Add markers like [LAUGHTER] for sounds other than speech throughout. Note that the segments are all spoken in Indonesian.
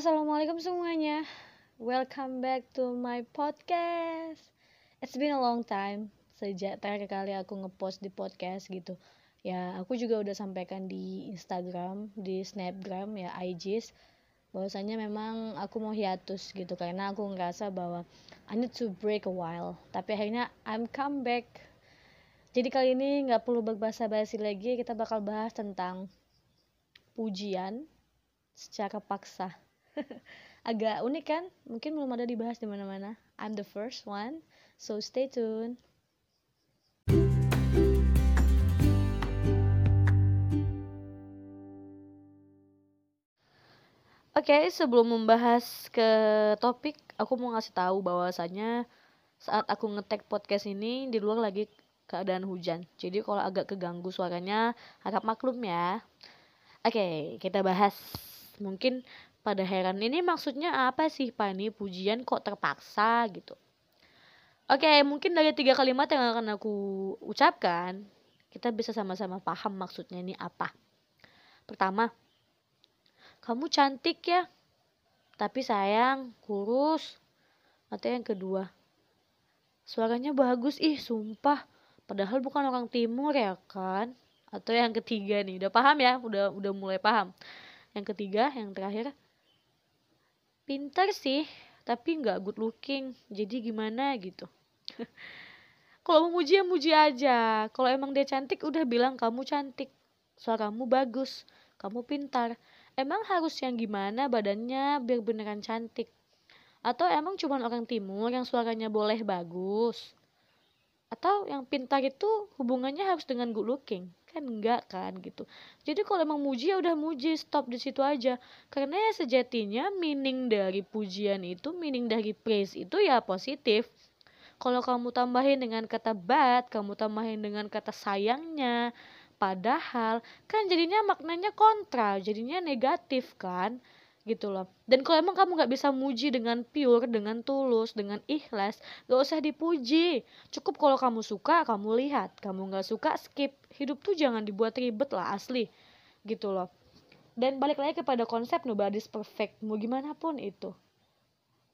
Assalamualaikum semuanya. Welcome back to my podcast. It's been a long time sejak terakhir kali aku ngepost di podcast gitu. Ya, aku juga udah sampaikan di Instagram, di Snapgram ya, IGs bahwasanya memang aku mau hiatus gitu karena aku ngerasa bahwa I need to break a while. Tapi akhirnya I'm come back. Jadi kali ini nggak perlu berbahasa basi lagi, kita bakal bahas tentang pujian secara paksa. [LAUGHS] Agak unik kan? Mungkin belum ada dibahas di mana-mana. I'm the first one, so stay tuned. Oke, okay, sebelum membahas ke topik, aku mau ngasih tahu bahwasanya saat aku ngetek podcast ini di luar lagi keadaan hujan. Jadi kalau agak keganggu suaranya, harap maklum ya. Oke, okay, kita bahas. Mungkin pada heran ini maksudnya apa sih Pak ini pujian kok terpaksa gitu. Oke, mungkin dari tiga kalimat yang akan aku ucapkan, kita bisa sama-sama paham maksudnya ini apa. Pertama, kamu cantik ya, tapi sayang, kurus. Atau yang kedua, suaranya bagus ih, sumpah. Padahal bukan orang timur ya kan atau yang ketiga nih udah paham ya udah udah mulai paham yang ketiga yang terakhir pintar sih tapi nggak good looking. Jadi gimana gitu? [LAUGHS] Kalau mau muji ya muji aja. Kalau emang dia cantik udah bilang kamu cantik. Suaramu bagus kamu pintar. Emang harus yang gimana badannya biar beneran cantik? Atau emang cuma orang timur yang suaranya boleh bagus? Atau yang pintar itu hubungannya harus dengan good looking kan enggak kan gitu. Jadi kalau emang muji ya udah muji stop di situ aja. Karena ya sejatinya meaning dari pujian itu meaning dari praise itu ya positif. Kalau kamu tambahin dengan kata bad kamu tambahin dengan kata sayangnya padahal kan jadinya maknanya kontra jadinya negatif kan gitu loh. Dan kalau emang kamu nggak bisa muji dengan pure dengan tulus dengan ikhlas gak usah dipuji. Cukup kalau kamu suka kamu lihat. Kamu nggak suka skip. Hidup tuh jangan dibuat ribet lah asli. Gitu loh. Dan balik lagi kepada konsep nobody's perfect. Mau gimana pun itu.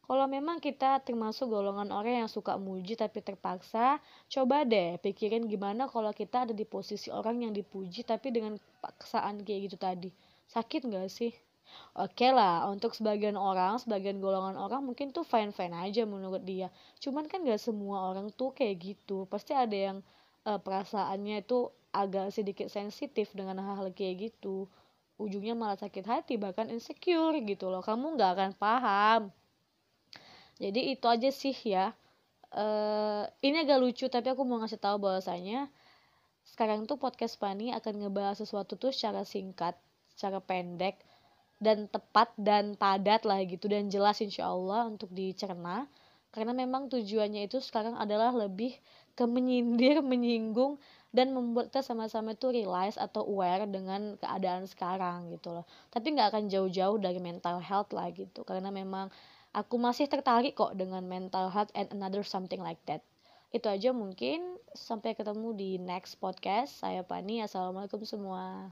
Kalau memang kita termasuk golongan orang yang suka muji tapi terpaksa, coba deh pikirin gimana kalau kita ada di posisi orang yang dipuji tapi dengan paksaan kayak gitu tadi. Sakit gak sih? Oke lah, untuk sebagian orang, sebagian golongan orang mungkin tuh fine-fine aja menurut dia. Cuman kan gak semua orang tuh kayak gitu. Pasti ada yang uh, perasaannya itu agak sedikit sensitif dengan hal-hal kayak gitu. Ujungnya malah sakit hati, bahkan insecure gitu loh. Kamu gak akan paham. Jadi itu aja sih ya. Uh, ini agak lucu tapi aku mau ngasih tahu bahwasanya sekarang tuh podcast Pani akan ngebahas sesuatu tuh secara singkat, secara pendek dan tepat dan padat lah gitu dan jelas insya Allah untuk dicerna karena memang tujuannya itu sekarang adalah lebih ke menyindir, [LAUGHS] menyinggung dan membuat kita sama-sama itu realize atau aware dengan keadaan sekarang gitu loh. Tapi nggak akan jauh-jauh dari mental health lah gitu karena memang aku masih tertarik kok dengan mental health and another something like that. Itu aja mungkin sampai ketemu di next podcast. Saya Pani. Assalamualaikum semua.